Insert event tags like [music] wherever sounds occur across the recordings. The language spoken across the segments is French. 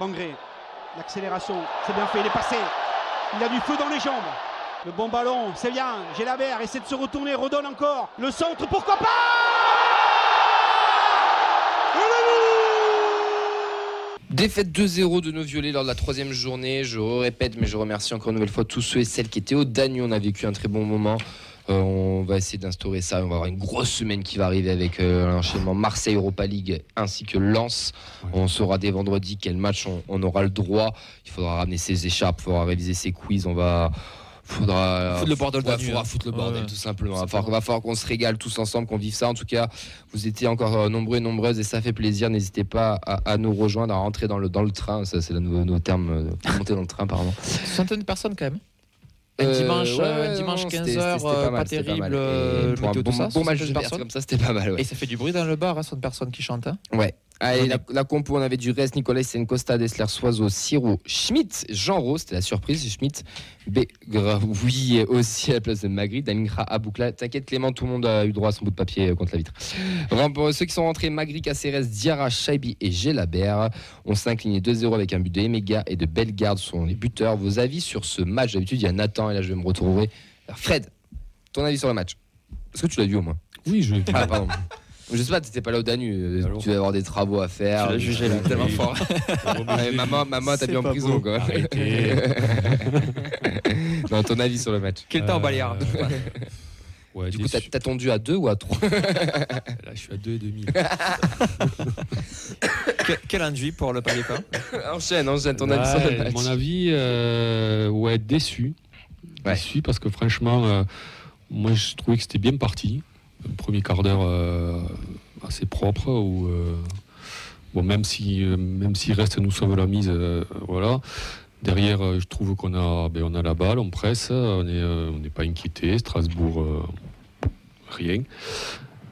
Bangré, l'accélération, c'est bien fait, il est passé. Il a du feu dans les jambes. Le bon ballon, c'est bien. Gélabert essaie de se retourner, redonne encore. Le centre, pourquoi pas? Défaite 2-0 de nos violets lors de la troisième journée. Je répète, mais je remercie encore une nouvelle fois tous ceux et celles qui étaient au Danube. On a vécu un très bon moment. Euh, on va essayer d'instaurer ça. On va avoir une grosse semaine qui va arriver avec euh, l'enchaînement Marseille Europa League ainsi que Lens. On saura dès vendredi quel match on, on aura le droit. Il faudra ramener ses écharpes, il faudra réviser ses quiz. On va faudra Foutre le bordel ouais, faudra foutre le bordel Ouais. tout simplement. Il va falloir, va falloir qu'on se régale tous ensemble, qu'on vive ça. En tout cas, vous étiez encore euh, nombreux et nombreuses et ça fait plaisir. N'hésitez pas à, à nous rejoindre, à rentrer dans le, dans le train. Ça, c'est le nouveau, nouveau terme. euh, monter dans le train, pardon. Centaine de personnes quand même. Un Euh, dimanche, ouais, euh, ouais, dimanche non, 15 c'était- heures, c'était pas euh, mal, pas terrible, euh, Et pour un bon, tout ça, bon match de personnes. comme ça, c'était pas mal. Et ça fait du bruit dans le bar, hein, 60 personnes qui chantent. hein. Ouais. Allez, la, compo, on avait du reste, Nicolas Costa, Dessler, Soiseau, Siro, Schmidt, Jean c'était la surprise, Schmidt, oui aussi à la place de Magri, Damingra, Aboukla. T'inquiète Clément, tout le monde a eu droit à son bout de papier euh, contre la vitre. Pour ceux qui sont rentrés, Magri, Caceres, Diarra, Shaibi et Gelabert. On s'est incliné 2-0 avec un but de Emega et de Bellegarde sont les buteurs. Vos avis sur ce match D'habitude, il y a Nathan et là, je vais me retrouver. Fred, ton avis sur le match? Est-ce que tu l'as vu au moins? Oui, je Ah, pardon. Je sais pas, t'étais pas là au Danu. euh, Tu vas avoir des travaux à faire. Tu l'as jugé là, Euh, [laughs] tellement fort. Maman, maman, t'as mis en prison, beau. quoi. [laughs] Non, ton avis sur le match. Quel temps, Baliard Euh, Ouais, Du coup, t'as déçu. t'as tendu à 2 ou à 3 [laughs] Là, je suis à 2,5. Quel- Quel enduit pour le palier pain Enchaîne, enchaîne ton avis sur le Ouais, match. Mon avis, euh, ouais, déçu. Ouais. Déçu parce que franchement, euh, moi, je trouvais que c'était bien parti. Premier quart d'heure euh, assez propre. Où, euh, bon, même si, euh, même si reste nous sauve la mise, euh, voilà. Derrière, euh, je trouve qu'on a, ben, on a la balle, on presse, on n'est euh, on pas inquiété. Strasbourg, euh, rien.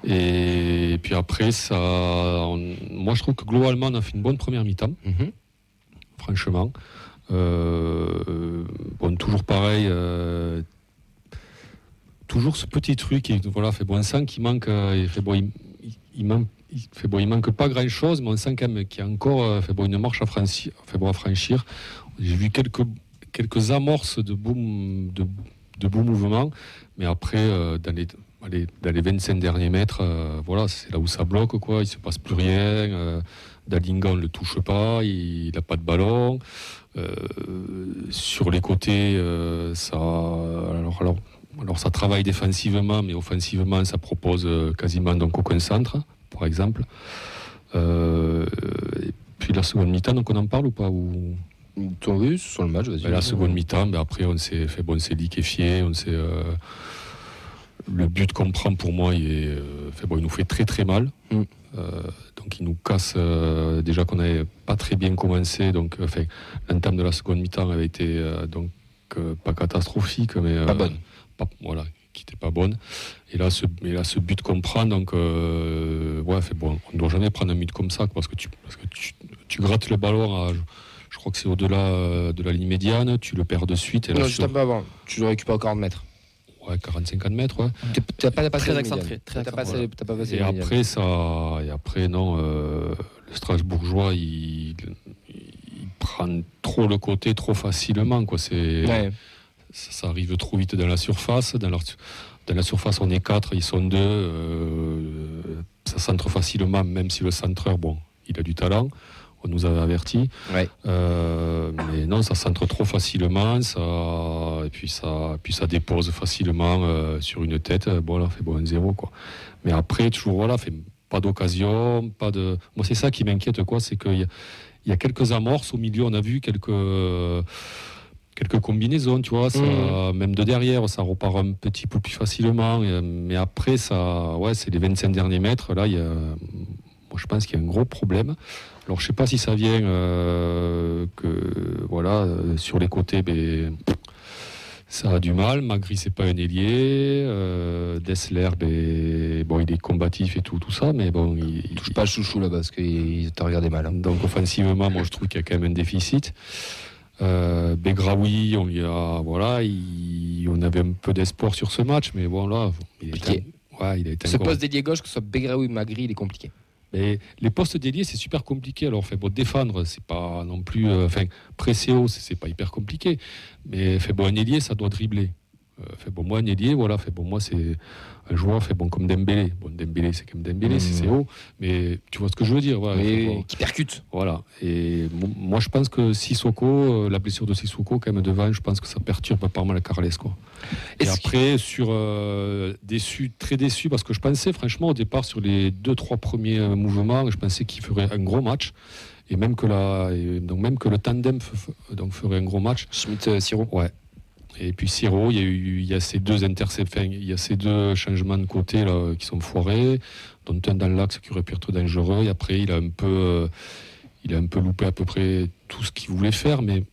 Et puis après, ça, on- moi, je trouve que globalement, on a fait une bonne première mi-temps Mhm. franchement. Euh, bon, toujours pareil. euh, toujours ce petit truc, et voilà, fait bon, on sent qu'il manque, il fait il, manque, pas grand chose, mais on sent quand même qu'il y a encore, euh, fait une marche à franchir. Fait bon, à franchir. J'ai vu quelques quelques amorces de beaux, de, de mouvements, mais après, euh, dans les allez, dans les 25 derniers mètres, euh, voilà, c'est là où ça bloque, quoi. Il se passe plus rien. euh, on ne le touche pas, il n'a pas de ballon. Sur les côtés, ça, alors, alors ça travaille défensivement, mais offensivement, ça propose euh, quasiment donc aucun centre, par exemple. Euh, et puis la seconde mi-temps, donc on en parle ou pas ou... Sur le match, vas-y. Ben, la seconde mi-temps, ben, après on s'est fait bon, on s'est liquéfié, on s'est euh, le but qu'on prend pour moi, il, est, euh, fait, bon, il nous fait très très mal. Mm. Donc il nous casse déjà qu'on n'avait pas très bien commencé. Donc l'entame de la seconde mi-temps avait été donc pas catastrophique, mais Pas bonne. Pas- voilà, qui n'était pas bonne. Et là, ce, et là, ce but qu'on prend, donc euh, ouais, fait, bon, on ne doit jamais prendre un but comme ça, quoi, parce que tu, parce que tu, tu grattes le ballon à, je, je crois que c'est au-delà euh, de la ligne médiane, tu le perds de suite. Et là, Non, juste un peu avant. Tu le récupères au 40 mètres. ouais, 40-50 mètres, ouais. T'es- T'as pas passé Très la excentré, médiane. très T'as pas passé- pas passé Et médiane. après, ça, et après, non, euh, le Strasbourgeois, il, il prend trop le côté trop facilement, quoi. C'est, Ouais. Ça, arrive trop vite dans la surface. Dans, leur- dans la surface, on est quatre, ils sont deux. euh, ça centre facilement, même si le centreur, bon, il a du talent. On nous avait averti. Ouais. Euh, mais non, ça centre trop facilement. Ça, et puis ça, puis ça dépose facilement euh, sur une tête. Bon, là, fait bon 1-0, quoi. Mais après, toujours, voilà, fait pas d'occasion, pas de. Moi, c'est ça qui m'inquiète, quoi. C'est qu'il y, y a quelques amorces au milieu. On a vu quelques quelques combinaisons, tu vois, ça, Mhm. même de derrière, ça repart un petit peu plus facilement. mais après, ça, ouais, c'est les 25 derniers mètres. Là, il y a, moi, je pense qu'il y a un gros problème. Alors, je sais pas si ça vient euh, que, voilà, euh, sur les côtés, ben, ça a du mal. Magri, c'est pas un ailier. Euh, Dessler, ben, bon, il est combatif et tout, tout ça, mais bon, il, Touche pas le chouchou là-bas parce qu'il t'a regardé mal. hein. donc offensivement, moi je trouve qu'il y a quand même un déficit. Euh, Begraoui, on lui a, voilà, il- on avait un peu d'espoir sur ce match, mais bon là, il ouais, a été Ce poste d'ailier gauche, que ce soit Begraoui ou Magri, il est compliqué. Mais les postes déliés, c'est super compliqué. Alors, fait, bon, défendre, c'est pas non plus. euh, Enfin, presser haut, c'est c'est pas hyper compliqué. Mais fait, bon, un ailier, ça doit dribbler. Euh, fait, bon, moi, un ailier, voilà. Fait, bon, moi, c'est un joueur fait, bon, comme Dembélé. Bon, Dembélé, c'est comme Dembélé, Mmh. c'est haut. Mais tu vois ce que je veux dire. Voilà, bon, qui percute. voilà. Et mo- moi, je pense que Sissoko, euh, la blessure de Sissoko, quand même devant, je pense que ça perturbe pas mal Carles. Quoi. Et après, sur euh, déçu, très déçu, parce que je pensais, franchement, au départ, sur les deux, trois premiers mouvements, je pensais qu'il ferait un gros match. Et même que, la, donc même que le tandem donc ferait un gros match. Schmitt, euh, Siro. Ouais. Et puis Siro, il y a eu il y a ces deux interceptions, il y a ces deux changements de côté là, qui sont foirés, dont un dans l'axe qui aurait pu être dangereux. Et après, il a un peu, euh, il a un peu loupé à peu près tout ce qu'il voulait faire, mais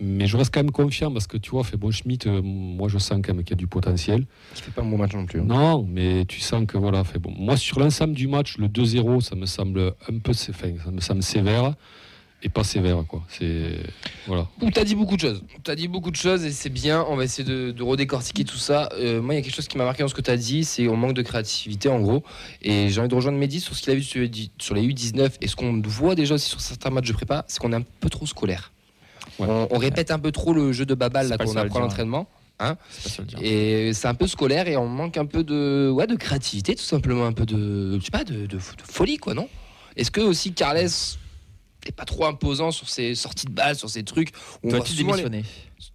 mais je reste quand même confiant parce que tu vois, fait bon Schmitt, euh, moi je sens quand même qu'il y a du potentiel. Qui fait pas un bon match non plus. hein. Non, mais tu sens que voilà, fait bon. Moi sur l'ensemble du match, le 2-0, ça me semble un peu, enfin, ça me semble sévère et pas sévère quoi. C'est voilà. T'as dit beaucoup de choses. T'as dit beaucoup de choses et c'est bien. On va essayer de, de redécortiquer tout ça. Euh, moi, il y a quelque chose qui m'a marqué dans ce que t'as dit, c'est on manque de créativité en gros. Et j'ai envie de rejoindre Mehdi sur ce qu'il a vu sur, les dix- sur les U19 et ce qu'on voit déjà aussi sur certains matchs de prépa, c'est qu'on est un peu trop scolaire. Ouais. On, on répète un peu trop le jeu de babal là qu'on apprend à dire, l'entraînement. Dire. Et c'est un peu scolaire et on manque un peu de, ouais, de créativité, tout simplement, un peu de, je sais pas, de, de- de folie, quoi, non? Est-ce que aussi Carles est pas trop imposant sur ses sorties de balle, sur ses trucs on Dois-tu souvent les- démissionner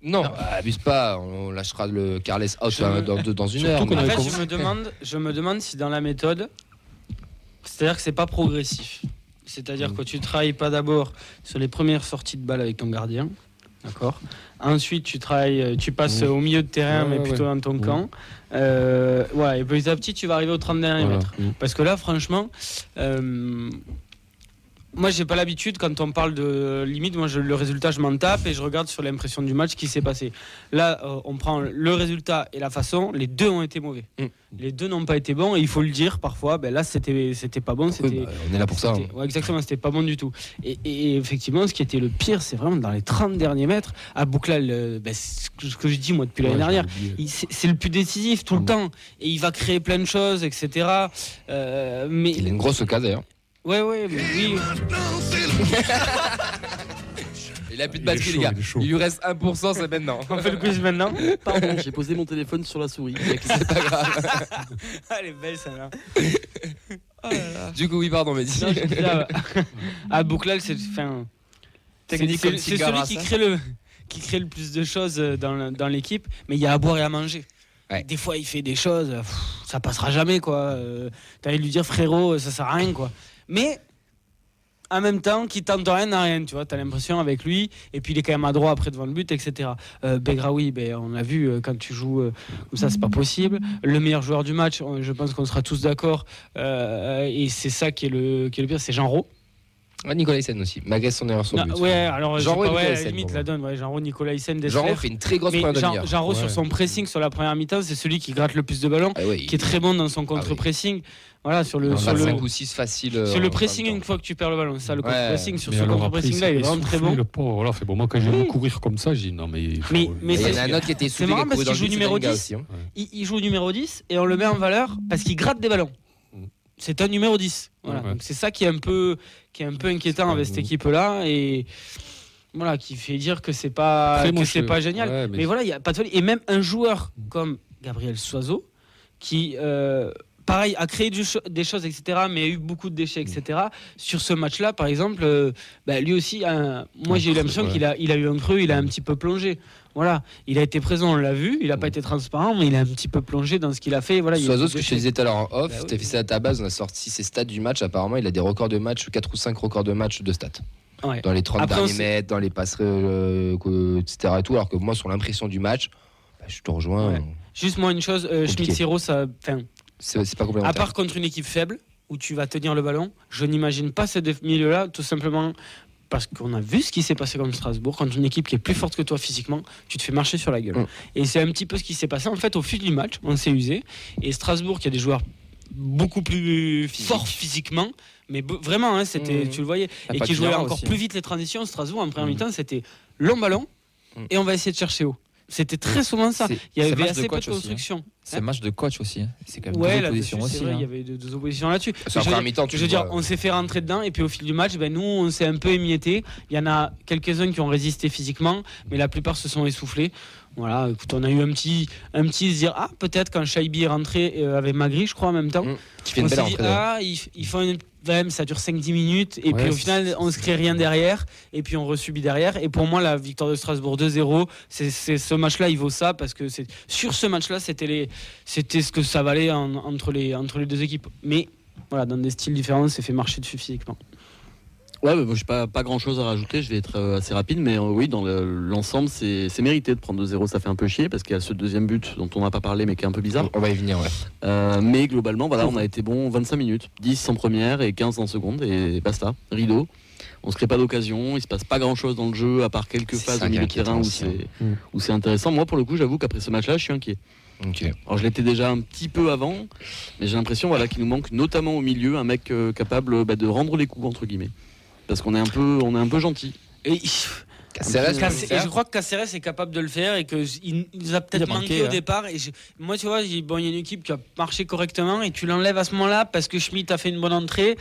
Non, bah, abuse pas, on lâchera le Carles out Je dans, une heure. mais- En avait fait, com- je me demande, je me demande si dans la méthode, c'est-à-dire que c'est pas progressif. C'est-à-dire Mm. que tu travailles pas d'abord sur les premières sorties de balle avec ton gardien, d'accord? Ensuite, tu travailles, euh, tu passes Mm. au milieu de terrain, Ouais, mais ouais, plutôt ouais. dans ton Mm. camp. Euh, ouais, et petit à petit, tu vas arriver aux 30 derniers Voilà. mètres. Parce que là, franchement, euh, moi, j'ai pas l'habitude quand on parle de limite. Moi, je- le résultat, je m'en tape et je regarde sur l'impression du match qui s'est passé. Là, euh, on prend le résultat et la façon. Les deux ont été mauvais. Mm. Les deux n'ont pas été bons et il faut le dire parfois. Ben là, c'était c'était pas bon. Oui, bah, on est là pour ça. hein. ouais, exactement, c'était pas bon du tout. Et, et effectivement, ce qui était le pire, c'est vraiment dans les 30 derniers mètres. À Bouclal, euh, ben, ce que- je dis moi depuis l'année dernière, c'est le plus décisif tout le Mm. temps. Et il va créer plein de choses, etc. Euh, mais Il a une grosse case d'ailleurs. Ouais, ouais, mais oui. [laughs] Il a plus de batterie, chaud, les gars. il lui reste 1%, c'est maintenant. On fait le quiz maintenant. [laughs] Pardon, j'ai posé mon téléphone sur la souris. c'est pas grave. Ah, [laughs] elle est belle celle-là. Du coup, oui, pardon, mais dis. À Bouclal, c'est enfin, c'est- celui qui ça. crée le qui crée le plus de choses euh, dans, l'équipe, mais il y a à boire et à manger. Ouais. Des fois, il fait des choses, euh, pff, ça passera jamais quoi. Euh, T'as envie de lui dire frérot, ça sert à rien quoi. Mais en même temps, qui tente rien n'a rien, tu vois. T'as l'impression avec lui, et puis il est quand même à droit après devant le but, etc. Euh, Begraoui, ben, on l'a vu euh, quand tu joues euh, comme ça, c'est pas possible. Le meilleur joueur du match, on- je pense qu'on sera tous d'accord, euh, et c'est ça qui est le, qui est le pire, c'est Jean Rau. Ouais, Nicolas Hyssen aussi, malgré son erreur sur le Non, but. ouais, alors Rau et ouais, Hyssen, limite la donne, ouais, Nicolas Hyssen, Jean Dessler. fait une très grosse Mais première demi-heure. Jean Rau sur Ouais. son pressing sur la première mi-temps, c'est celui qui gratte le plus de ballons, Ah ouais, qui est très bon dans son contre-pressing. Voilà, sur le, On sur le, 5 ou 6 faciles. euh, sur le pressing une fois que tu perds le ballon. Ça, le Ouais. contre-pressing, sur Mais ce contre-pressing là, il est vraiment très bon. Le pauvre, voilà, fait bon. Moi, quand j'ai vu courir comme ça, j'ai dit non, mais. Mais- Il y en c'est- a un autre qui était c'est marrant parce qu'il le joue numéro c'est Dalinga 10. aussi, hein. Il, il joue numéro 10 et on le met en valeur parce qu'il gratte des ballons. Mm. C'est un numéro 10. Voilà. Ouais, ouais. Donc C'est ça qui est un peu, qui est un peu inquiétant avec cette équipe-là et voilà, qui fait dire que c'est pas, que c'est pas génial. ouais, mais... mais- voilà, il y a pas de folie. Et même un joueur comme Gabriel Soiseau, qui euh, pareil a créé du des choses, etc., mais a eu beaucoup de déchets, etc. Sur ce match-là, par exemple, euh, bah, lui aussi, moi j'ai eu l'impression ouais. qu'il a, il a eu un creux, il a un petit peu plongé. Voilà, il a été présent, on l'a vu, il n'a pas Mm. été transparent, mais il a un petit peu plongé dans ce qu'il a fait. Voilà, il y a eu Soiseau, des ce que je te disais tout à l'heure en off, Bah tu as fait ça à ta base, on a sorti ses stats du match. Apparemment, il a des records de match, 4 ou 5 records de match de stats. Ouais. Dans les 30 Après, on derniers sait- mètres, dans les euh, que- etc. Et tout, alors que moi, sur l'impression du match, bah, je te rejoins. Ouais. Juste moi une chose, euh, Compliqué. Schmidt Siro, ça, enfin, C'est c'est pas à complémentaire. part contre une équipe faible où tu vas tenir le ballon, je n'imagine pas ce def- milieu-là, tout simplement parce qu'on a vu ce qui s'est passé contre Strasbourg, contre une équipe qui est plus forte que toi physiquement, tu te fais marcher sur la gueule. Mm. Et c'est un petit peu ce qui s'est passé en fait au fil du match, on s'est usé. Et Strasbourg, qui a des joueurs beaucoup plus forts physiquement, mais vraiment, hein, c'était, Mm. tu le voyais, et qui jouait Cunara encore aussi, plus vite les transitions. Strasbourg en première Mm. mi-temps, c'était long ballon et on va essayer de chercher haut. C'était très souvent ça. Il y avait match de assez peu de aussi, hein. construction. C'est un match de coach aussi. hein. C'est quand même Ouais, deux oppositions aussi. vrai, hein. il y avait deux, deux oppositions là-dessus. Je Je veux dire, vois, on s'est fait rentrer dedans et puis au fil du match, ben, nous, on s'est un peu émietté. Il y en a quelques-uns qui ont résisté physiquement, mais la plupart se sont essoufflés. Voilà, écoute, on a eu un petit, un petit se dire, ah, peut-être quand Shaibi est rentré euh, avec Magri, je crois, en même temps. Mm. qui fait on une belle dit, ah, ils, ils font une. Même, ça dure 5-10 minutes et Ouais, puis au final on se crée rien derrière et puis on resubit derrière et pour moi la victoire de Strasbourg 2-0 c'est c'est- ce match là il vaut ça parce que c'est sur ce match là c'était ce que ça valait en- entre les entre les deux équipes. Mais voilà dans des styles différents c'est fait marcher dessus physiquement Ouais, moi, j'ai pas, pas grand chose à rajouter, je vais être euh, assez rapide, mais euh, oui, dans le- l'ensemble, c'est c'est mérité de prendre 2-0, ça fait un peu chier, parce qu'il y a ce deuxième but dont on n'a pas parlé, mais qui est un peu bizarre. On va y venir, ouais. Euh, mais globalement, voilà, on a été bon 25 minutes, 10 en première et 15 en seconde, et basta, rideau. On se crée pas d'occasion, il se passe pas grand chose dans le jeu, à part quelques phases au milieu de terrain où aussi, c'est où c'est intéressant. Moi, pour le coup, j'avoue qu'après ce match-là, je suis inquiet. Ok. Alors je l'étais déjà un petit peu avant, mais j'ai l'impression voilà, qu'il nous manque notamment au milieu un mec capable bah, de rendre les coups entre guillemets. Parce qu'on est un peu, on est un peu gentil. et, Caceres, et je crois que Caceres est capable de le faire et qu'il il nous a peut-être manqué, manqué, au hein. départ. Et je- moi, tu vois, bon, il y a une équipe qui a marché correctement et tu l'enlèves à ce moment-là parce que Schmitt a fait une bonne entrée.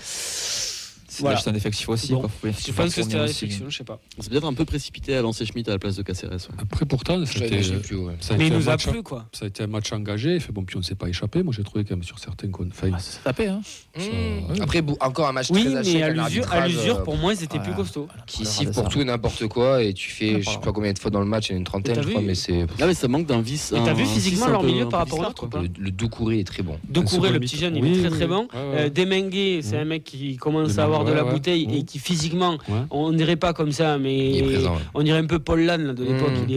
C'est Voilà. juste un effectif aussi. Bon. quoi. Je pense que c'était la aussi. réflexion, je sais pas. C'est peut-être un peu précipité à lancer Schmitt à la place de Caceres. ouais. Après, pourtant, c'était- je sais plus, ouais. ça a Mais il un nous a plu, quoi. Ça a été un match engagé. Il fait bon, puis on ne s'est pas échappé. Moi, j'ai trouvé quand même sur certains comptes. Enfin, Ah, ça s'est tapé, hein. Mmh. Après, encore un match Oui, très haché mais à un l'usure, à arbitrage, l'usure, euh, pour moi, ils étaient plus costauds. qui siffle pour tout et n'importe quoi et tu fais je sais parlera. pas combien de fois dans le match il y en a une trentaine je crois mais c'est Là, mais ça manque d'un vice. Et t'as un- vu un physiquement un leur milieu un par rapport à l'autre quoi. le, Doucouré est très bon Doucouré, le petit jeune, il est très très bon. Euh, Demengue, c'est Mm. un mec qui commence à avoir de la bouteille et Mm. qui physiquement, on dirait pas comme ça, mais présent on dirait un peu Paul Lann de l'époque. Mm,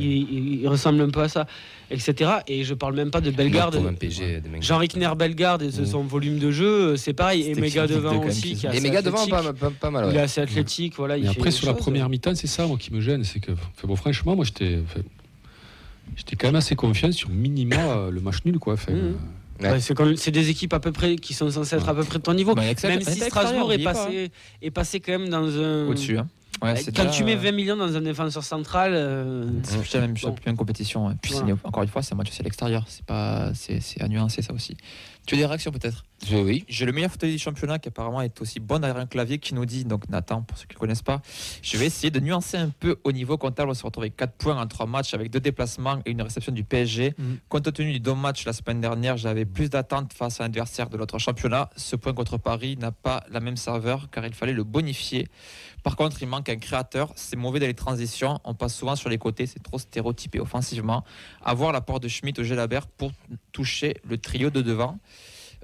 il, ressemble un peu à ça, etc. Et je parle même pas de Bellegarde. pour un PG des mecs. Jean Rickner Bellegarde et ce- Mm. son volume de jeu, c'est pareil. Et Méga devant aussi, qui et assez méga devant pas, pas, pas mal Il est assez athlétique, voilà. il fait après, sur la première mi-temps, c'est ça moi, qui me gêne. C'est que, bon, franchement, moi, j'étais j'étais quand même assez confiant sur minima euh, le match nul. Quoi. Enfin, Mhm. Ouais, c'est des équipes à peu près qui sont censées être à peu près de ton niveau. Bah, Même si Strasbourg est passé, est passé quand même dans un. Au-dessus. hein. Ouais, Quand tu mets 20 millions dans un défenseur central, euh, C'est plus la même chose, Bon. plus une compétition. Puis Voilà. encore une fois, c'est un match aussi à l'extérieur. C'est pas, c'est c'est à nuancer ça aussi. Tu as des réactions peut-être? Oui J'ai le meilleur fauteuil du championnat qui apparemment est aussi bon derrière un clavier qui nous dit, donc Nathan, pour ceux qui ne connaissent pas, je vais essayer de nuancer un peu au niveau comptable. On se retrouve avec 4 points en 3 matchs avec deux déplacements et une réception du PSG. Mhm. Compte tenu du deux match la semaine dernière, j'avais plus d'attentes face à l'adversaire de l'autre championnat. Ce point contre Paris n'a pas la même saveur car il fallait le bonifier. Par contre, il manque un créateur. C'est mauvais dans les transitions. On passe souvent sur les côtés. C'est trop stéréotypé offensivement. Avoir l'apport de Schmitt au Gelabert pour toucher le trio de devant.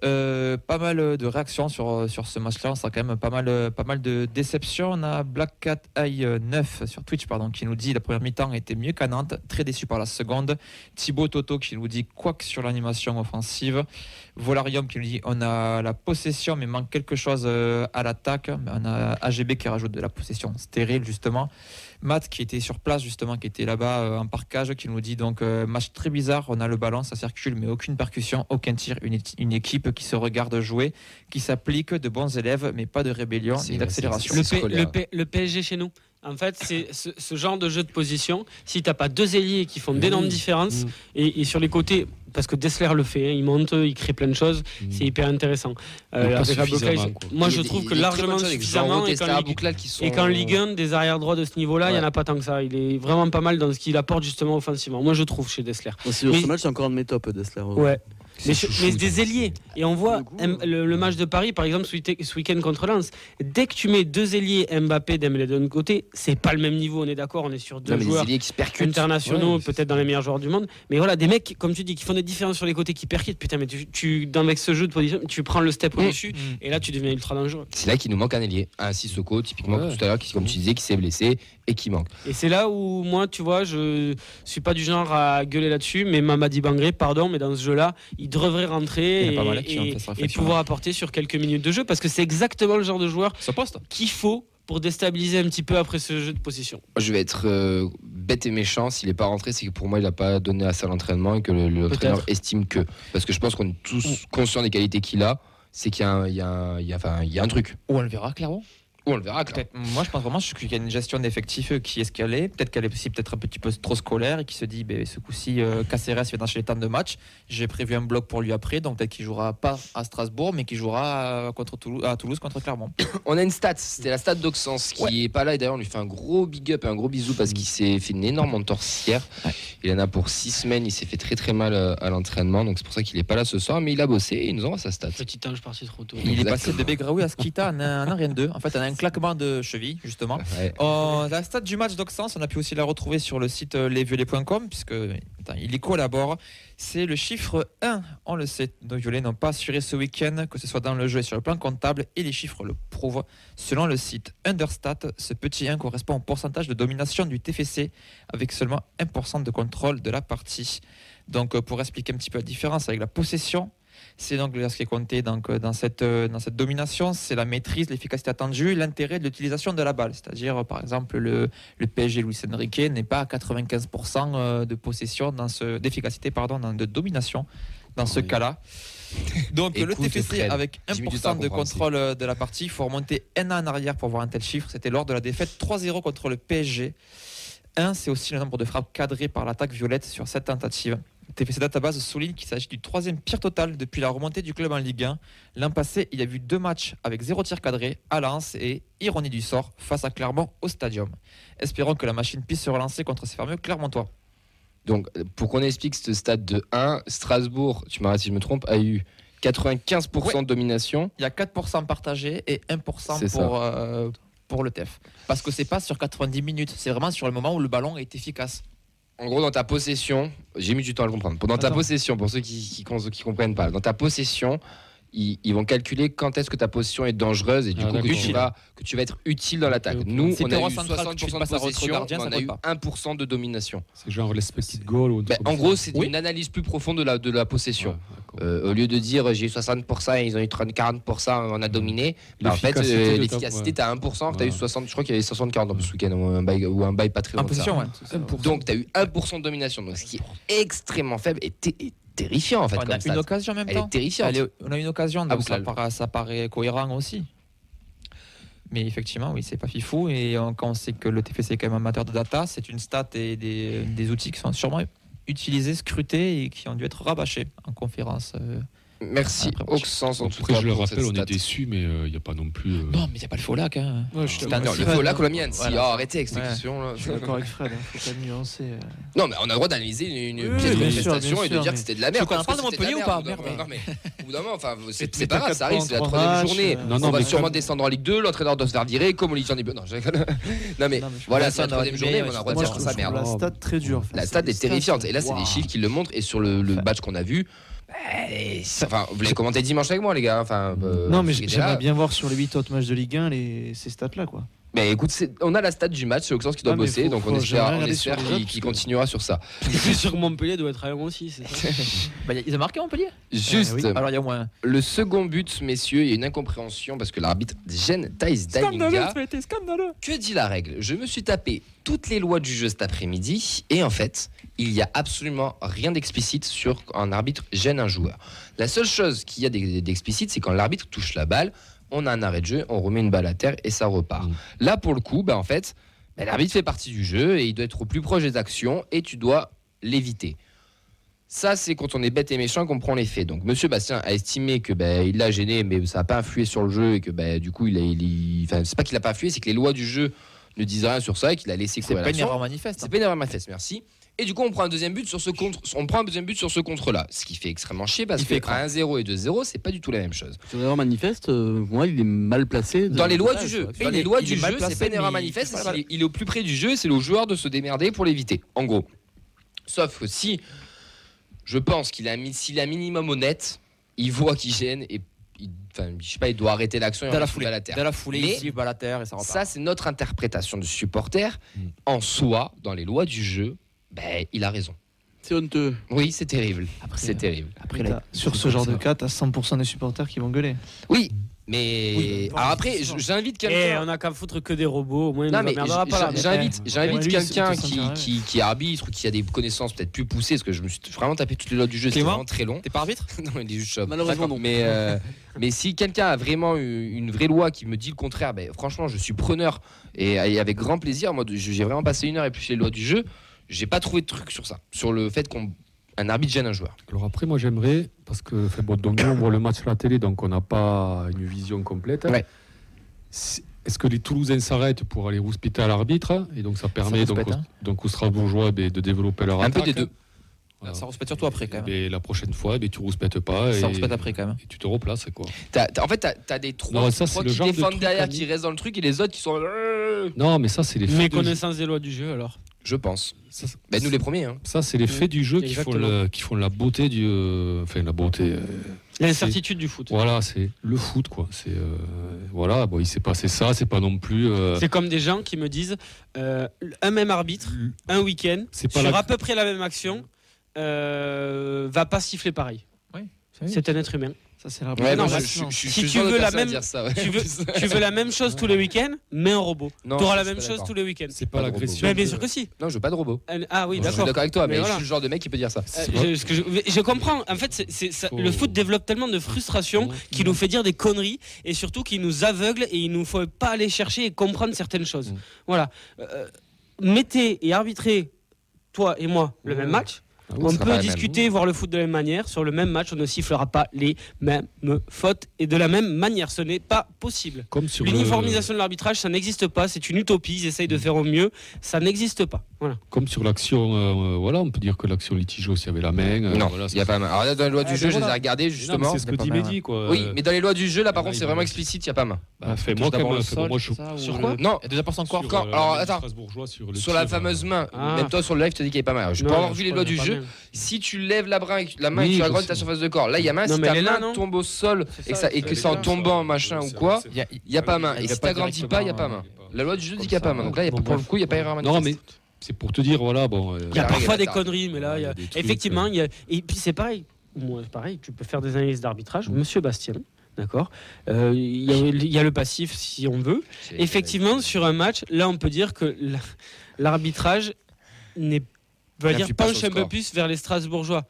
Euh, pas mal de réactions sur, sur ce match-là. On sent quand même pas mal, pas mal de déceptions. On a Black Cat Eye 9 sur Twitch pardon, qui nous dit la première mi-temps était mieux qu'à Nantes. Très déçu par la seconde. Thibaut Toto qui nous dit que sur l'animation offensive. Volarium qui nous dit on a la possession mais manque quelque chose euh, à l'attaque. On a AGB qui rajoute de la possession stérile justement. Matt qui était sur place justement, qui était là-bas euh, en parcage, qui nous dit donc euh, match très bizarre, on a le ballon, ça circule mais aucune percussion, aucun tir, une, équipe qui se regarde jouer, qui s'applique, de bons élèves mais pas de rébellion C'est- ni d'accélération. le, P- le P- le PSG chez nous. En fait, c'est ce, ce genre de jeu de position. Si t'as pas deux ailiers qui font d'énormes différences Mm. et, et sur les côtés, parce que Dessler le fait, hein, il monte, il crée plein de choses, Mm. c'est hyper intéressant. Avec quoi. moi, je trouve que largement suffisamment. Et qu'en Ligue- Bouclal qui sont- Et qu'en Ligue 1, des arrières droits de ce niveau-là, il n'y en a pas tant que ça. Il est vraiment pas mal dans ce qu'il apporte justement offensivement. Moi, je trouve chez Dessler. Moi, Sur Mais- ce match, c'est encore un de mes tops, Dessler. Ouais. Mais, chouchou, mais des ailiers. Et on voit le match de Paris, par exemple, ce week- ce week-end contre Lens. Dès que tu mets deux ailiers Mbappé, Dembélé de l'autre côté, c'est pas le même niveau. On est d'accord, on est sur deux Non, mais des joueurs ailiers qui se percutent internationaux, Ouais, peut-être dans les meilleurs joueurs du monde. Mais voilà, des mecs, comme tu dis, qui font des différences sur les côtés, qui percutent. Putain, mais tu, tu dans avec ce jeu de position, tu prends le step Mm. au-dessus, et là, tu deviens ultra dangereux. c'est là qu'il nous manque un ailier un Sissoko typiquement Ouais. tout à l'heure qui comme tu disais qui s'est blessé et qui manque. Et c'est là où moi, tu vois, je suis pas du genre à gueuler là-dessus, mais Mamadi Bangré, pardon, mais dans ce jeu-là, il devrait rentrer Il et, pouvoir apporter sur quelques minutes de jeu, parce que c'est exactement le genre de joueur qu'il faut pour déstabiliser un petit peu après ce jeu de position. je vais être euh, bête et méchant s'il n'est pas rentré c'est que pour moi il n'a pas donné assez à l'entraînement et que le, le entraîneur estime que. Parce que je pense qu'on est tous conscients des qualités qu'il a c'est qu'il y enfin, y a un truc. Ou on le verra clairement. On le verra. Peut-être- moi, je pense vraiment qu'il y a une gestion d'effectifs euh, qui est ce qu'elle est. Peut-être qu'elle est aussi peut-être un petit peu trop scolaire et qui se dit ben, ce coup-ci, euh, Caceres vient d'enchaîner tant de matchs. J'ai prévu un bloc pour lui après, donc peut-être qu'il jouera pas à Strasbourg, mais qu'il jouera euh, contre Toulouse, à Toulouse contre Clermont. [coughs] On a une stat, c'était la stat d'Oxens qui est pas là et d'ailleurs on lui fait un gros big up et un gros bisou parce qu'il s'est fait une énorme entorsière. Ouais. Il en a pour six semaines, il s'est fait très très mal euh, à l'entraînement donc c'est pour ça qu'il est pas là ce soir mais il a bossé et il nous envoie sa stat. Petit ange parti trop tôt. Il est passé de Begraoui à Skita en un, en un rien de deux. En fait, en un claquement de cheville, justement. Ouais. Euh, la stat du match d'Oxens, on a pu aussi la retrouver sur le site euh, lesviolets.com, puisque attends, il y collabore. C'est le chiffre 1. On le sait, nos violets n'ont pas assuré ce week-end, que ce soit dans le jeu et sur le plan comptable, et les chiffres le prouvent. Selon le site Understat, ce petit 1 correspond au pourcentage de domination du TFC, avec seulement 1% de contrôle de la partie. Donc, euh, pour expliquer un petit peu la différence avec la possession, c'est donc ce qui est compté donc, dans, cette, dans cette domination, c'est la maîtrise, l'efficacité attendue, l'intérêt de l'utilisation de la balle. C'est-à-dire, euh, par exemple, le, le PSG Luis Enrique n'est pas à 95% euh, de possession, dans ce, d'efficacité, pardon, de domination dans ce Oui. cas-là. Donc le TFC avec j'ai mis du temps à 1% de contrôle euh, de la partie, il faut remonter un an en arrière pour voir un tel chiffre. C'était lors de la défaite 3-0 contre le PSG. 1, c'est aussi le nombre de frappes cadrées par l'attaque violette sur cette tentative. TFC Database souligne qu'il s'agit du troisième pire total depuis la remontée du club en Ligue 1. L'an passé, il y a eu deux matchs avec zéro tir cadré à Lens et, ironie du sort, face à Clermont au Stadium. Espérons que la machine puisse se relancer contre ces fameux Clermontois. Donc pour qu'on explique ce stade de 1, Strasbourg, tu m'arrêtes si je me trompe, a eu 95% Ouais. de domination. Il y a 4% partagés et 1% C'est ça. pour, euh, pour le TEF. Parce que c'est pas sur 90 minutes, c'est vraiment sur le moment où le ballon est efficace. En gros, dans ta possession, j'ai mis du temps à le comprendre. Dans ta Attends. possession, pour ceux qui, qui, qui comprennent pas, dans ta possession, ils, ils vont calculer quand est-ce que ta possession est dangereuse et du Ah, coup que tu, vas, que tu vas être utile dans l'attaque. Nous, on a eu roi central, 60% que tu de possession, on a eu compte 1% de domination. C'est genre l'expected goal ou un Ben, en gros, c'est Oui. une analyse plus profonde de la, de la possession. Ouais. Euh, au lieu de dire j'ai eu 60% et ils ont eu 30, 40%, on a dominé. ben, en fait, L'efficacité euh, l'efficacité, ouais. t'as 1%, t'as eu Ouais. 60, je crois qu'il y avait 60-40 dans ce week-end, ou un bail, ou un bail pas très long position. Donc, tu as eu 1% de domination, donc ce qui est extrêmement faible et terrifiant en fait. On comme a une occasion en même Elle temps. est terrifiante. Elle est- on a une occasion, Ah, donc ça, paraît, ça paraît cohérent aussi. Mais effectivement, oui, c'est pas fifou. Et quand on sait que le TFC est quand même amateur de data, c'est une stat et des, des outils qui sont sûrement utilisés, scrutés et qui ont dû être rabâchés en conférence. euh. Merci Après, Oxens en tout Après, cas. je le rappelle, on est déçus, mais il n'y a pas non plus. euh, Non, mais il n'y a pas le faux lac. Hein. Ouais, je Non, le faux Fred, là, hein. Colomienne, si. Oh, arrêtez avec cette Ouais. question là. Je suis d'accord avec Fred, il faut pas [laughs] nuancer. euh. Non, mais on a le droit d'analyser une, une Oui, pièce de bien et de dire que c'était de la merde. Parce que parle de Montpellier la ou pas merde. Non, mais [laughs] au bout d'un moment, enfin, c'est pas grave, ça arrive, c'est la trois troisième journée. euh, Non, on va sûrement descendre en Ligue 2, l'entraîneur doit se faire virer, comme Olivier en est. Non. [laughs] Non, mais Non, mais je voilà, c'est la troisième journée, on a le droit de dire ça merde. la stat très dure. La stade est des terrifiante. Et là, c'est des chiffres qui le montrent. Et sur le, match qu'on a vu, enfin, vous l'avez commenté dimanche avec moi, les gars. Enfin, euh, Non, mais j'aimerais bien voir sur les 8 autres matchs de Ligue 1 les, ces stats-là. quoi. Mais écoute, c'est- on a la stat du match, c'est Auxence qui doit Ah, bosser, faut- donc on espère, on qu'il que- continuera sur ça. [laughs] sur Montpellier doit être à 1 aussi, c'est ça [laughs] Bah, ils ont marqué Montpellier? Juste, oui. Alors il y a au moins. le second but, messieurs, il y a une incompréhension parce que l'arbitre gêne Thaïs Dalinga. ça a été scandaleux. Que dit la règle? Je me suis tapé toutes les lois du jeu cet après-midi et en fait, il n'y a absolument rien d'explicite sur un arbitre gêne un joueur. La seule chose qu'il y a d'ex- d'explicite, c'est quand l'arbitre touche la balle, on a un arrêt de jeu, on remet une balle à terre et ça repart. Mm. Là, pour le coup, bah, en fait, bah, l'arbitre fait partie du jeu et il doit être au plus proche des actions et tu dois l'éviter. Ça, c'est quand on est bête et méchant qu'on prend les faits. Donc, Monsieur Bastien a estimé que il l'a gêné, mais ça n'a pas influé sur le jeu et que bah, du coup, il a, il, il- enfin, c'est pas qu'il n'a pas influé, c'est que les lois du jeu ne disent rien sur ça et qu'il a laissé C'est pas une erreur manifeste. C'est pas une erreur manifeste, merci. Et du coup, on prend un deuxième but sur ce contre, on prend un deuxième but sur ce contre-là, ce qui fait extrêmement chier parce que à 1-0 et 2-0, c'est pas du tout la même chose. Sur l'erreur manifeste, euh, moi, il est mal placé. Dans les lois du jeu, dans il les est- lois du jeu, c'est pas une erreur manifeste, il est, il est au plus près du jeu, et c'est au joueur de se démerder pour l'éviter. En gros. Sauf que si je pense qu'il a mis s'il est un minimum honnête, il voit qu'il gêne et il, je sais pas, il doit arrêter l'action et Dans la foulée. à terre. Dans la foulée, Mais- balle à terre et ça repart. Ça, c'est notre interprétation de supporter. Mm. En soi, dans les lois du jeu, ben, il a raison. C'est honteux. Oui, c'est terrible. Après, C'est terrible. Après, t'as- sur ce genre de cas, tu as 100% des supporters qui vont gueuler. Oui, Mais Oui, bah, alors après, j'invite Eh, quelqu'un. on a qu'à foutre que des robots. Au moins, il Non mais j'invite, j'invite quelqu'un c'est- qui, qui, qui arbitre ou qui a des connaissances peut-être plus poussées, parce que je me suis vraiment tapé toutes les lois du jeu, c'était Clément vraiment très long. T'es pas arbitre? [laughs] Non, il est juste chauve. Malheureusement, non. Mais, euh, [laughs] mais si quelqu'un a vraiment une vraie loi qui me dit le contraire, ben, franchement, je suis preneur et, et avec grand plaisir. Moi, j'ai vraiment passé une heure éplucher les lois du jeu. J'ai pas trouvé de truc sur ça, sur le fait qu'on un arbitre gêne un joueur. Alors après, moi j'aimerais, parce que enfin, bon, donc, nous, on voit le match à la télé, donc on n'a pas une vision complète. Ouais. Est-ce que les Toulousains s'arrêtent pour aller rouspéter à l'arbitre Et donc ça permet donc, rouspète, aux, hein. donc aux Strasbourgeois ben, de développer leur Un peu attaque. des deux. Voilà. Ça respecte surtout après quand même. Et la prochaine fois, ben, tu rouspètes pas et, Ça respecte après quand même. et tu te replaces. Quoi. En fait, t'as as des trois, Non, ça, trois c'est le qui genre de défendent truc, derrière, qui restent dans le truc, et les autres qui sont. euh, Non, mais ça, c'est les faits. de- Méconnaissance des lois du jeu alors. Je pense. Ça, Ben, nous les premiers. Hein. ça, c'est les faits du jeu qui font, qui la beauté du. euh, Enfin, la beauté. euh, L'incertitude du foot. Voilà, c'est le foot, quoi. C'est euh, voilà, bon, il s'est passé ça, c'est pas non plus. euh, C'est comme des gens qui me disent euh, un même arbitre, un week-end, sur la- à peu près la même action, euh, va pas siffler pareil. C'est un être humain. Ça, c'est Ouais, l'arbitre. non, non, je, bah, je- je- je si tu veux la même- dire ça, ouais. Tu veux, [laughs] tu veux la même chose tous les week-ends, mets un robot. Tu auras la même chose d'accord. tous les week-ends. c'est pas Pas l'agression. Mais bien que- sûr que si. Non, je veux pas de robot. Euh, Ah oui, Je suis d'accord. d'accord avec toi, mais, Mais je suis le genre de mec qui peut dire ça. Euh, je, comprends. En fait, ça- le foot développe tellement de frustration qui nous fait dire des conneries et surtout qui nous aveugle et il nous faut pas aller chercher et comprendre certaines choses. Mm. Voilà. Euh, mettez et arbitrez toi et moi le même match. Ah oui, on peut même. discuter, voir le foot de la même manière. Sur le même match, on ne sifflera pas les mêmes fautes et de la même manière. Ce n'est pas possible. Comme sur le- L'uniformisation de l'arbitrage, ça n'existe pas. C'est une utopie. Ils essayent de faire au mieux. Ça n'existe pas. Voilà. Comme sur l'action, euh, voilà, on peut dire que l'action litige aussi avait la main. euh, Non, voilà, il y a pas main. Alors là, dans les lois du Ah, jeu, ben je les ai voilà. regardées justement. C'est ce que y dit. Mehdi, quoi. Oui, Euh, mais dans les lois du jeu, là, par là, contre, c'est vraiment explicite, il n'y a pas main. bah, fait, Touche moi, d'abord quand même, moi, Sur quoi Non, Et déjà Quand- euh, alors, la attends. Sur, la fameuse euh, main, Ah. même toi sur le live, tu te dis qu'il n'y a pas main. Je peux avoir vu les lois y du jeu. Pas. Si tu lèves la, main, la main et que tu grognes ta surface de corps, là, il y a main. Non, Si ta là, main non tombe au sol et, ça, ça- et que c'est en tombant, machin ou quoi, Il y a- il n'y a pas main. Et si pas tu grandis pas, il n'y a pas main. La loi du jeu dit qu'il n'y a pas ça, main. Donc là, y a- pour le coup, il n'y a pas erreur manifeste. mais c'est pour te dire, voilà, bon. euh, Il y a parfois des conneries, mais là, y a- trucs, effectivement, euh. il y a... et puis c'est pareil. Moi, c'est pareil. Tu peux faire des analyses d'arbitrage. Monsieur Bastien, d'accord. Euh, Il y, y a le passif si on veut. Effectivement, sur un match, là, on peut dire que la- l'arbitrage n'est va dire N'influe pas penche sur un peu plus vers les Strasbourgeois.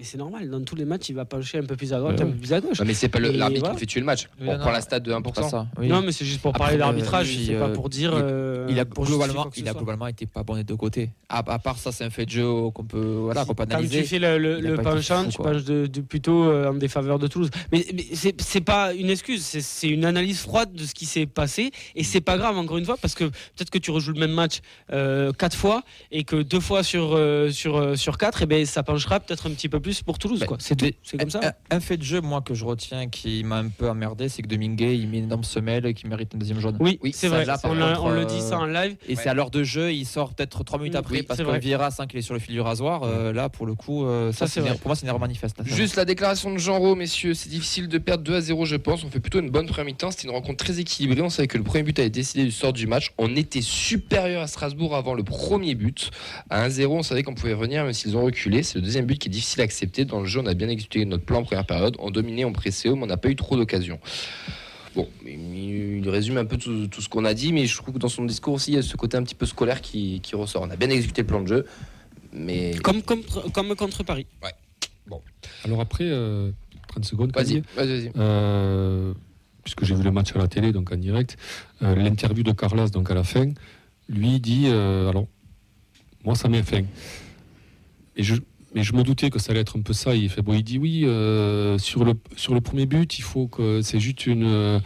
Et c'est normal. Dans tous les matchs, il va pencher un peu plus à droite, Ouais, un peu plus à gauche. Non, mais c'est pas l'arbitre qui voilà. me fait tuer le match. Oui, On non, prend la stat de Pour pas 1%. ça. oui. Non, mais c'est juste pour Après, parler euh, d'arbitrage. c'est pas euh, pour dire. il- euh, Il a globalement, ce il a globalement été pas bon des deux côtés. À, à part ça, c'est un fait de jeu qu'on peut, voilà, qu'on peut Quand analyser. tu fais le, le, il a le penchant, fou, tu penches de, de plutôt euh, en défaveur de Toulouse. Mais, mais c'est c'est pas une excuse, c'est- une analyse froide de ce qui s'est passé. Et c'est pas grave, encore une fois, parce que peut-être que tu rejoues le même match euh, quatre fois et que deux fois sur, euh, sur, euh, sur quatre, et ben, ça penchera peut-être un petit peu plus pour Toulouse. Bah, quoi. C'est comme ça. Un, un fait de jeu, moi, que je retiens, qui m'a un peu emmerdé, c'est que Dominguez, il met une énorme semelle et qui mérite un deuxième jaune. Oui, oui, c'est vrai. là, par on, contre, on le dit ça en live. Et c'est à l'heure de jeu, il sort peut-être trois minutes Oui, après parce c'est que. Vieira sent qu'il est sur le fil du rasoir. euh, là, pour le coup, euh, Ça, ça, c'est une- pour moi, c'est une erreur manifeste. là. Juste la déclaration de Rau, messieurs, c'est difficile de perdre 2 à 0, je pense. On fait plutôt une bonne première mi-temps. C'était une rencontre très équilibrée. On savait que le premier but avait décidé du sort du match. On était supérieur à Strasbourg avant le premier but. À 1-0, on savait qu'on pouvait revenir même s'ils ont reculé. C'est le deuxième but qui est difficile à accepter. Dans le jeu, on a bien exécuté notre plan en première période. On dominait, on pressait, mais on n'a pas eu trop d'occasions. Bon, il résume un peu tout, tout ce qu'on a dit, mais je trouve que dans son discours aussi, il y a ce côté un petit peu scolaire qui, qui ressort. On a bien exécuté le plan de jeu, mais. Comme, comme, comme contre Paris. Alors après, euh, 30 secondes, Vas-y, Camille. vas-y, vas-y. Euh, puisque j'ai vu le match à la télé, donc en direct, euh, l'interview de Carlas, donc à la fin, lui dit euh, alors, moi, ça met fin. Et je, mais je me doutais que ça allait être un peu ça. Il, fait, il dit oui, euh, sur, le, sur le premier but, il faut que c'est juste une, euh,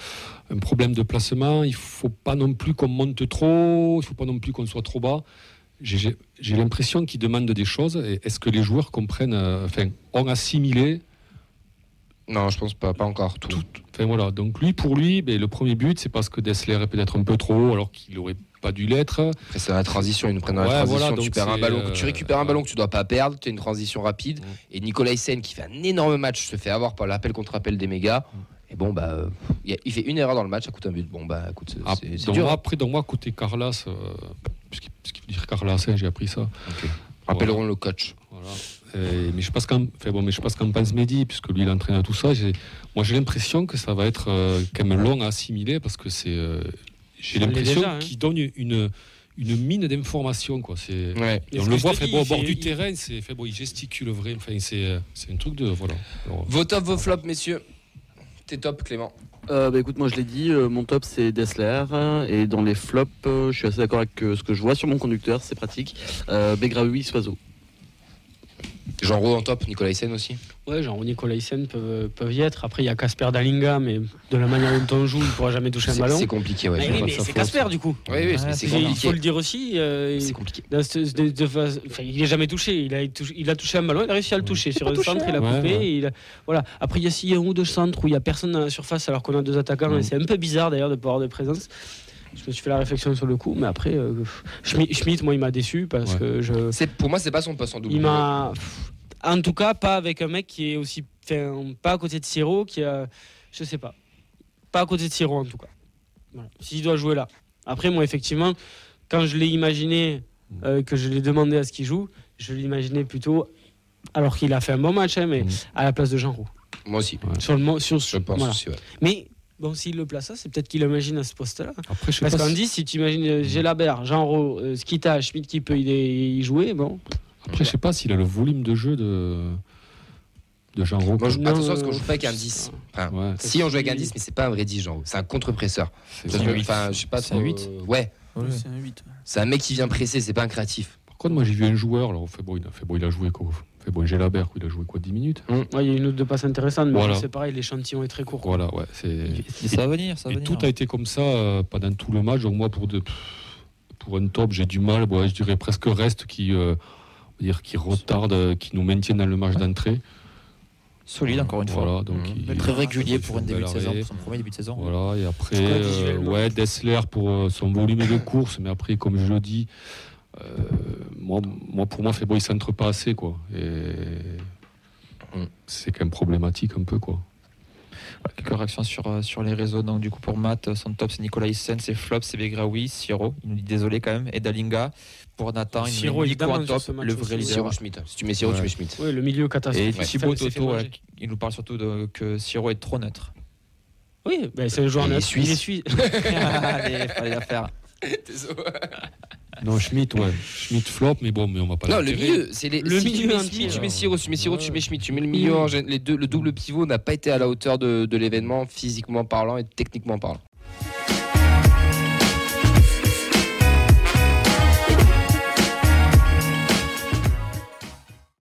un problème de placement. Il faut pas non plus qu'on monte trop, il faut pas non plus qu'on soit trop bas. J'ai- l'impression qu'il demande des choses. Est-ce que les joueurs comprennent, euh, enfin, ont assimilé Non, je pense pas, pas encore. Tout. tout. Enfin voilà, donc lui, pour lui, ben, le premier but, c'est parce que Dessler est peut-être un peu trop haut, alors qu'il aurait pas dû l'être. Après, c'est dans la transition. Ils nous prennent dans Ouais, la transition. voilà, tu perds un ballon, euh, tu récupères un ballon que tu dois pas perdre. Tu as une transition rapide. Mm. Et Nicolas Hyssen qui fait un énorme match se fait avoir par l'appel contre appel des mégas. Mm. Et bon, bah, euh, il fait une erreur dans le match, ça coûte un but. Bon, bah, écoute, c'est- Ah, dur. moi, hein. après, donc moi, côté Carlas, euh, puisqu'il faut dire Carlas, hein, j'ai appris ça. Rappellerons le coach. Voilà. Et- mais je pense qu'en enfin, bon, mais je pense qu'en pense Mehdi, puisque lui il entraîne tout ça. j'ai- Moi j'ai l'impression que ça va être euh, quand même long à assimiler parce que c'est. euh, j'ai l'impression hein. qu'il donne une, une mine d'informations. quoi. C'est. Ouais. On le voit fait, dis, bon, au bord du il- terrain, c'est fait, bon, il gesticule vrai. Enfin, c'est euh, c'est un truc de. Voilà. Alors, Vos top, vos flops, messieurs. T'es top, Clément. Euh, bah, écoute, moi je l'ai dit, euh, mon top c'est Dessler. et dans les flops, euh, je suis assez d'accord avec euh, ce que je vois sur mon conducteur, c'est pratique. Euh, Begraoui, Soiseau. Jean Roux en top, Nicolas Hyssen aussi. Ouais, genre Nicolas Hyssen peuvent, peuvent y être. Après, il y a Casper Dalinga, mais de la manière dont on joue, il ne pourra jamais toucher un ballon. c'est compliqué, ouais. Mais vois mais c'est. Casper du coup. Oui, oui, c'est c'est Il faut compliqué. le dire aussi. euh, C'est compliqué. de- de enfin, il n'est jamais touché. Il a, touché. il a touché un ballon, il a réussi à le toucher. Sur le centre, il a Ouais, coupé. ouais. il a- voilà. Après, il y a s'il y a un ou deux centres où il n'y a personne dans la surface alors qu'on a deux attaquants. Mm. Et c'est un peu bizarre d'ailleurs de pas avoir de présence. Je me suis fait la réflexion sur le coup, mais après, euh, Schmitt, Schmitt, moi, il m'a déçu parce Ouais. que je. C'est- Pour moi, c'est pas son poste en double. Il m'a. En tout cas, pas avec un mec qui est aussi. Enfin, pas à côté de Siro, qui a. Je sais pas. Pas à côté de Siro, en tout cas. Voilà. S'il doit jouer là. Après, moi, effectivement, quand je l'ai imaginé, euh, que je l'ai demandé à ce qu'il joue, je l'imaginais plutôt. Alors qu'il a fait un bon match, hein, mais Mm. à la place de Jean Roux. Moi aussi. Sur le, sur, Je pense voilà. aussi, ouais. Mais bon, s'il le place là, c'est peut-être qu'il imagine à ce poste-là. après, je sais Parce pas qu'on si- dit, si tu imagines euh, Gélabert, Jean Roux, euh, Skita, Schmidt qui peut y, y jouer, bon. Après, je sais pas s'il a le volume de jeu de, de Jean Roux. Moi, je- Non, attention parce qu'on joue pas avec un 10. Enfin, Ouais, si on joue avec un 10, mais c'est pas un vrai 10, Jean. C'est un contre-presseur. c'est Enfin, je sais pas C'est un trop, 8. euh, Ouais. Ouais. C'est un 8. C'est un mec qui vient presser, c'est pas un créatif. Par contre, moi j'ai vu un joueur, alors, fait, bon, il a, fait, bon, il a joué quoi fait, bon, Gélabert, il a joué quoi 10 minutes Ouais, il y a une ou deux passes intéressantes, mais Voilà. c'est pareil, l'échantillon est très court. quoi. Voilà, ouais. c'est- Et ça va venir, ça va Et venir. tout a été comme ça euh, pendant tout le match. Donc moi, pour, de, pour un top, j'ai du mal. Je dirais presque reste qui, euh, dire, qui retarde, euh, qui nous maintient dans le match d'entrée. Solide, encore une fois. Voilà, donc Mhm. il- Mais Très régulier pour un début de saison, pour son premier début de saison. Voilà, et après, euh, ouais, Dessler pour euh, son volume de course, mais après, comme je le dis, moi, moi, pour moi, bon, il centre pas assez, quoi. Et Mm. c'est quand même problématique un peu, quoi. Quelques réactions sur, euh, sur les réseaux. Donc, du coup, pour Matt, euh, son top, c'est Nicolas Hyssen, c'est flop, c'est Begraoui, Siro, il nous dit désolé quand même, et Dalinga. Pour Nathan, il Siro, nous dit sur top, le vrai oui. leader. Siro Schmidt. Si tu mets Siro, Ouais. tu mets Schmidt. Oui, le milieu Et catastrophique. Thibaut ça fait Toto, voilà, il nous parle surtout de, que Siro est trop neutre. Oui, ben, c'est un joueur Il est neutre. suisse. Il est suisse. [laughs] Allez, fallait la faire. [laughs] Non, Schmitt, ouais. Schmitt flop, mais bon, mais on va pas Non, le milieu, c'est les. Le si tu milieu mets entier, Smith, tu mets Siro, tu mets Siro, tu mets Schmidt, tu mets le milieu. Les deux, le double pivot n'a pas été à la hauteur de, de l'événement, physiquement parlant et techniquement parlant.